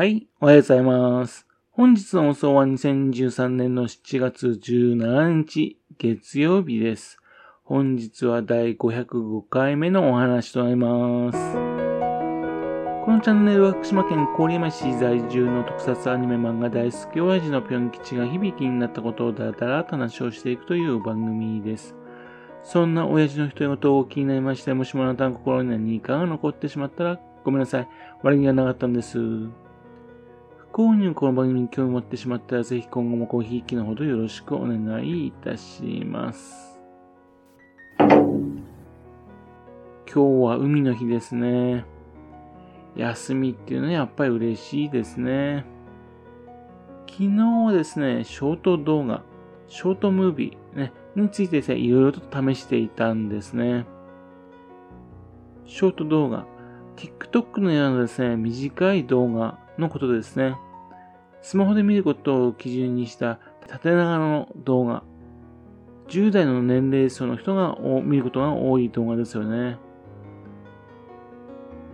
はい、おはようございます。本日の放送は2023年の7月17日、月曜日です。本日は第505回目のお話となります。このチャンネルは福島県郡山市在住の特撮アニメ漫画大好き親父のぴょん吉が響きになったことをだらだらと話をしていくという番組です。そんな親父の一言を気になりまして、もしもあなたの心に何かが残ってしまったらごめんなさい。悪気がなかったんです。不幸にこの番組に興味持ってしまったら、ぜひ今後もごひいきのほどよろしくお願いいたします。今日は海の日ですね。休みっていうのはやっぱり嬉しいですね。昨日ですね、ショート動画、ショートムービー、ね、についてですね、いろいろと試していたんですね。ショート動画、TikTok のようなですね、短い動画のことですね。スマホで見ることを基準にした縦長の動画。10代の年齢層の人が見ることが多い動画ですよね。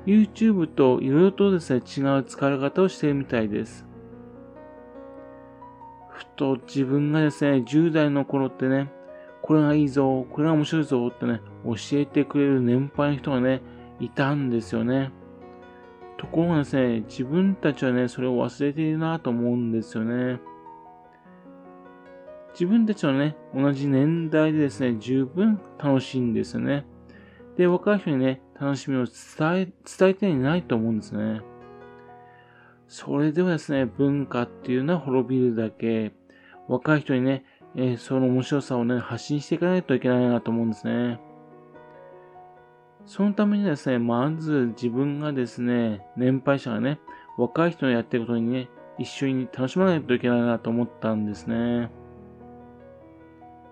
YouTube といろいろとですね、違う使い方をしているみたいです。ふと自分がですね、10代の頃ってね、これがいいぞ、これが面白いぞってね、教えてくれる年配の人がね、いたんですよね。ところがですね、自分たちはね、それを忘れているなと思うんですよね。自分たちはね、同じ年代でですね、十分楽しいんですよね。で、若い人にね、楽しみを伝え、伝えていないと思うんですね。それではですね、文化っていうのは滅びるだけ、若い人にね、えー、その面白さをね、発信していかないといけないなと思うんですね。そのためにですね、まず自分がですね、年配者がね、若い人のやってることにね、一緒に楽しまないといけないなと思ったんですね。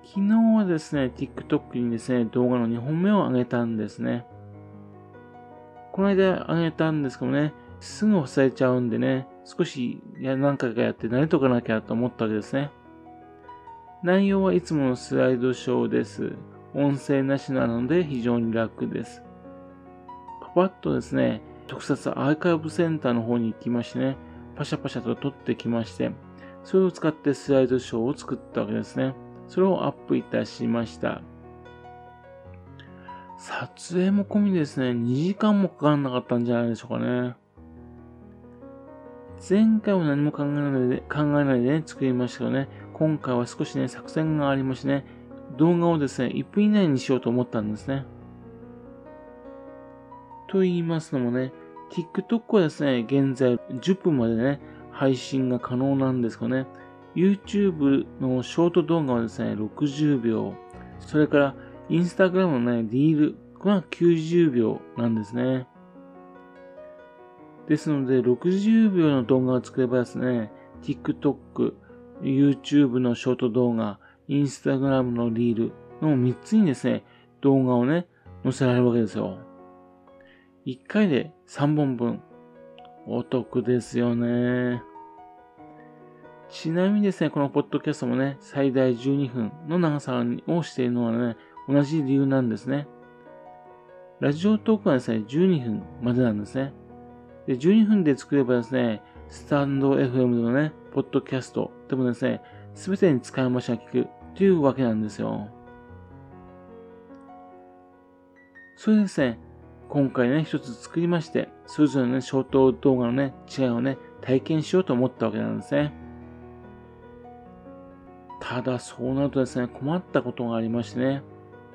昨日はですね、TikTok にですね、動画の2本目を上げたんですね。この間上げたんですけどね、すぐ忘れちゃうんでね、少し何回かやって慣れとかなきゃと思ったわけですね。内容はいつものスライドショーです。音声なしなので非常に楽です。パッとですね、特撮アーカイブセンターの方に行きましてね、パシャパシャと撮ってきまして、それを使ってスライドショーを作ったわけですね。それをアップいたしました。撮影も込みですね、2時間もかからなかったんじゃないでしょうかね。前回は何も考えないで、考えないでね、作りましたけどね、今回は少しね、作戦がありましてね、動画をですね、1分以内にしようと思ったんですね。と言いますのもね、TikTok はですね、現在10分までね、配信が可能なんですけどね、YouTube のショート動画はですね、60秒。それから、Instagram のね、リールが90秒なんですね。ですので、60秒の動画を作ればですね、TikTok、YouTube のショート動画、インスタグラムのリールの3つにですね、動画をね、載せられるわけですよ。1回で3本分。お得ですよね。ちなみにですね、このポッドキャストもね、最大12分の長さをしているのはね、同じ理由なんですね。ラジオトークはですね、12分までなんですね。で、12分で作ればですね、スタンド FM のね、ポッドキャストでもですね、すべてに使い回しが効くというわけなんですよ。それでですね、今回ね、一つ作りまして、それぞれのね、ショート動画のね、違いをね、体験しようと思ったわけなんですね。ただ、そうなるとですね、困ったことがありましてね、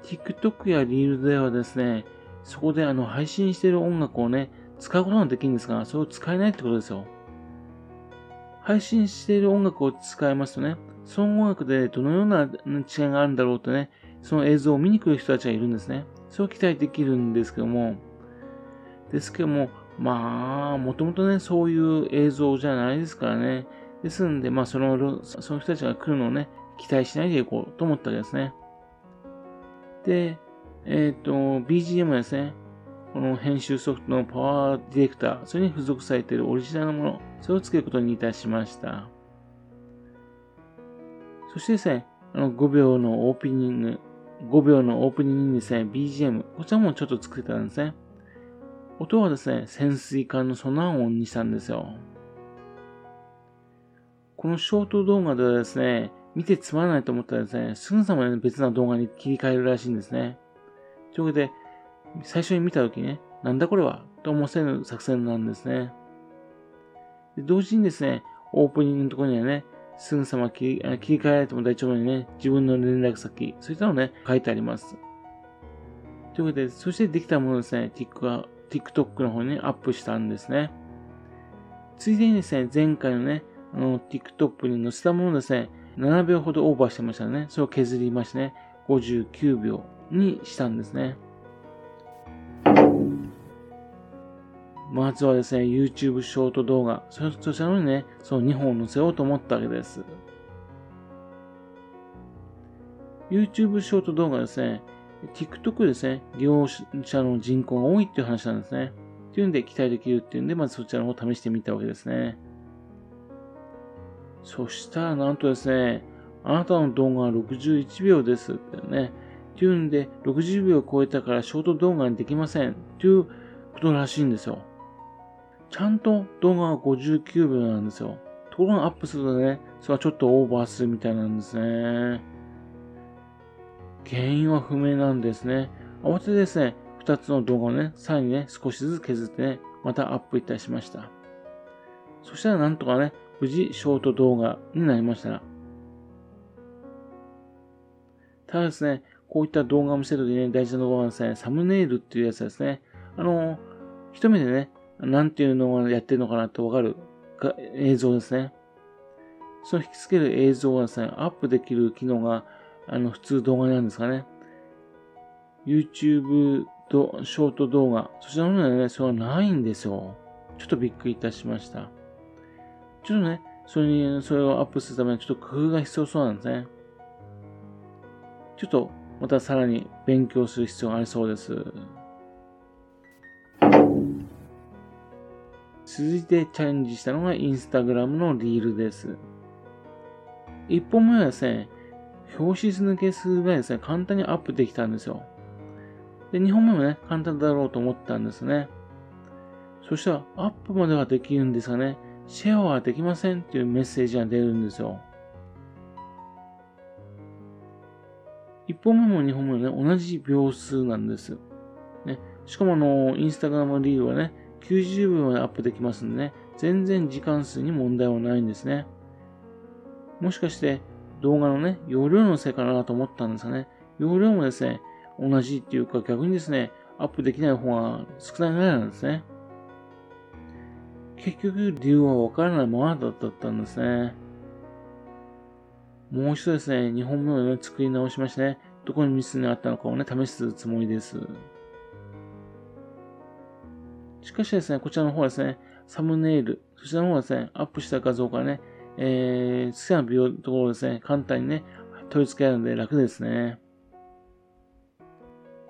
TikTok やリールではですね、そこであの配信している音楽をね、使うことができるんですが、それを使えないってことですよ。配信している音楽を使いますとね、その音楽でどのような違いがあるんだろうとね、その映像を見に来る人たちがいるんですね。そう期待できるんですけども、ですけども、まあ、もともとね、そういう映像じゃないですからね。ですんで、まあ、その、その人たちが来るのをね、期待しないでいこうと思ったわけですね。で、えーっと、BGM ですね、この編集ソフトのパワーディレクター、それに付属されているオリジナルのもの、それを付けることにいたしました。そしてですね、あの5秒のオープニング、5秒のオープニングにですね、BGM、こちらもちょっと作ってたんですね。音はですね、潜水艦のソナー音にしたんですよ。このショート動画ではですね、見てつまらないと思ったらですね、すぐさま、別な動画に切り替えるらしいんですね。というわけで、最初に見たときね、なんだこれはと思わせる作戦なんですね。で同時にですね、オープニングのところにはね、すぐさま切り切り替えられても大丈夫にね、自分の連絡先、そういったのをね、書いてあります。というわけで、そしてできたものですね、ティックが TikTok の方に、アップしたんですね。ついでにですね、前回のね、あの TikTok に載せたものですね、7秒ほどオーバーしてましたね。それを削りましてね、59秒にしたんですね。まずはですね、YouTube ショート動画、そちらのにね、その2本を載せようと思ったわけです。YouTube ショート動画ですね、TikTok ですね、利用者の人口が多いっていう話なんですね。っていうんで期待できるっていうんで、まずそちらの方を試してみたわけですね。そしたらなんとですね、あなたの動画は61秒ですってね。っていうんで、60秒を超えたからショート動画にできませんっていうことらしいんですよ。ちゃんと動画は59秒なんですよ。ところがアップするとね、それはちょっとオーバーするみたいなんですね。原因は不明なんですね。慌ててですね、2つの動画をね、さらにね、少しずつ削ってね、またアップいたしました。そしたらなんとかね、無事ショート動画になりました。ただですね、こういった動画を見せるときにね、大事な動画はですね、サムネイルっていうやつですね。あの、一目でね、なんていうのをやってるのかなってわかる映像ですね。その引き付ける映像はですね、アップできる機能が、あの、普通動画なんですかね。YouTube とショート動画、そちらの方にはね、それはないんですよ。ちょっとびっくりいたしました。ちょっとね、それに、それをアップするためにちょっと工夫が必要そうなんですね。ちょっと、またさらに勉強する必要がありそうです。続いてチャレンジしたのがインスタグラムのリールです。1本目はですね、表紙抜け数がですね、簡単にアップできたんですよ。で、2本目もね、簡単だろうと思ったんですね。そしたら、アップまではできるんですがね、シェアはできませんっていうメッセージが出るんですよ。1本目も2本目もね、同じ秒数なんです。ね、しかもあの、インスタグラムリールはね、90秒までアップできますんでね、全然時間数に問題はないんですね。もしかして動画のね、容量のせいかなと思ったんですがね、容量もですね、同じっていうか逆にですね、アップできない方が少ないぐらいなんですね。結局理由はわからないままだったんですね。もう一度ですね、2本目をね、作り直しましてね、どこにミスがあったのかをね、試すつもりです。しかしですね、こちらの方はですね、サムネイル、そちらの方はですね、アップした画像からね、えー、好きな美容ところをですね、簡単にね、取り付けられるので楽ですね。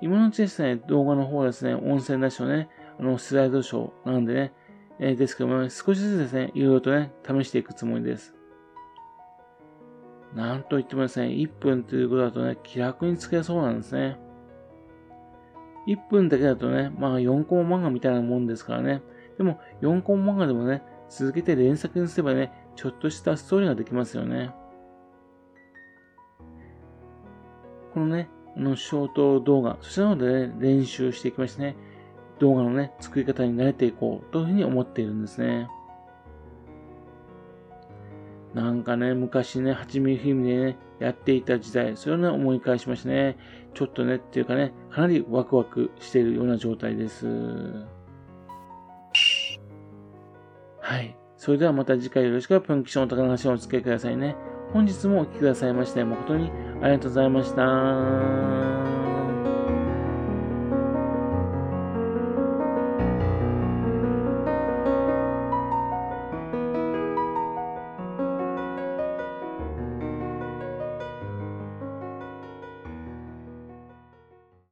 今のうちですね、動画の方はですね、音声なしのね、あの、スライドショーなんでね、えー、ですけども、少しずつですね、いろいろとね、試していくつもりです。なんといってもですね、1分ということだとね、気楽に作れそうなんですね。1分だけだとね、まあ4コマ漫画みたいなもんですからね。でも4コマ漫画でもね、続けて連作にすればね、ちょっとしたストーリーができますよね。このね、あの、ショート動画、そちらのでね、練習していきましてね、動画のね、作り方に慣れていこうというふうに思っているんですね。なんかね、昔ね、8ミリフィルムでね、やっていた時代、それをね、思い返しましてね、ちょっとね、っていうかね、かなりワクワクしているような状態です。はい。それではまた次回よろしくぴょん吉のお宝の話をお付けくださいね。本日もお聴きくださいまして、誠にありがとうございました。